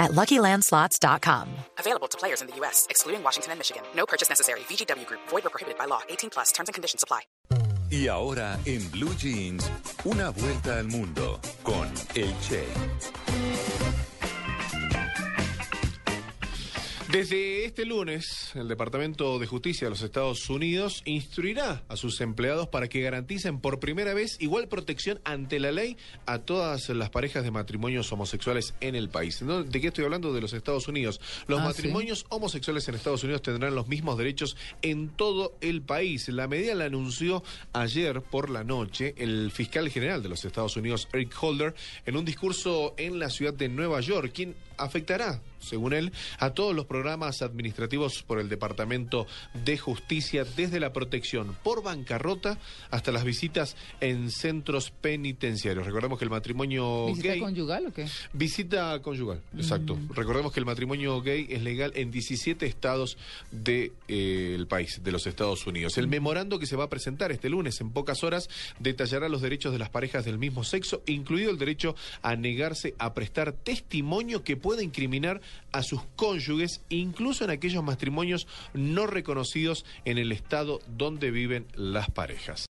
at LuckyLandSlots.com. Available to players in the U.S., excluding Washington and Michigan. No purchase necessary. VGW Group. Void or prohibited by law. 18 plus. Terms and conditions apply. Y ahora en Blue Jeans, una vuelta al mundo con El Che. Desde este lunes, el Departamento de Justicia de los Estados Unidos instruirá a sus empleados para que garanticen por primera vez igual protección ante la ley a todas las parejas de matrimonios homosexuales en el país. ¿No? ¿De qué estoy hablando? De los Estados Unidos. Los Ah, matrimonios homosexuales en Estados Unidos tendrán los mismos derechos en todo el país. La medida la anunció ayer por la noche el fiscal general de los Estados Unidos, Eric Holder, en un discurso en la ciudad de Nueva York, quien afectará según él, a todos los programas administrativos por el Departamento de Justicia, desde la protección por bancarrota hasta las visitas en centros penitenciarios. Recordemos que el matrimonio ¿Visita gay... conyugal o qué? Visita conyugal, exacto. Recordemos que el matrimonio gay es legal en 17 estados del de, eh, país, de los Estados Unidos. El memorando que se va a presentar este lunes, en pocas horas, detallará los derechos de las parejas del mismo sexo, incluido el derecho a negarse a prestar testimonio que pueda incriminar a sus cónyuges, incluso en aquellos matrimonios no reconocidos en el estado donde viven las parejas.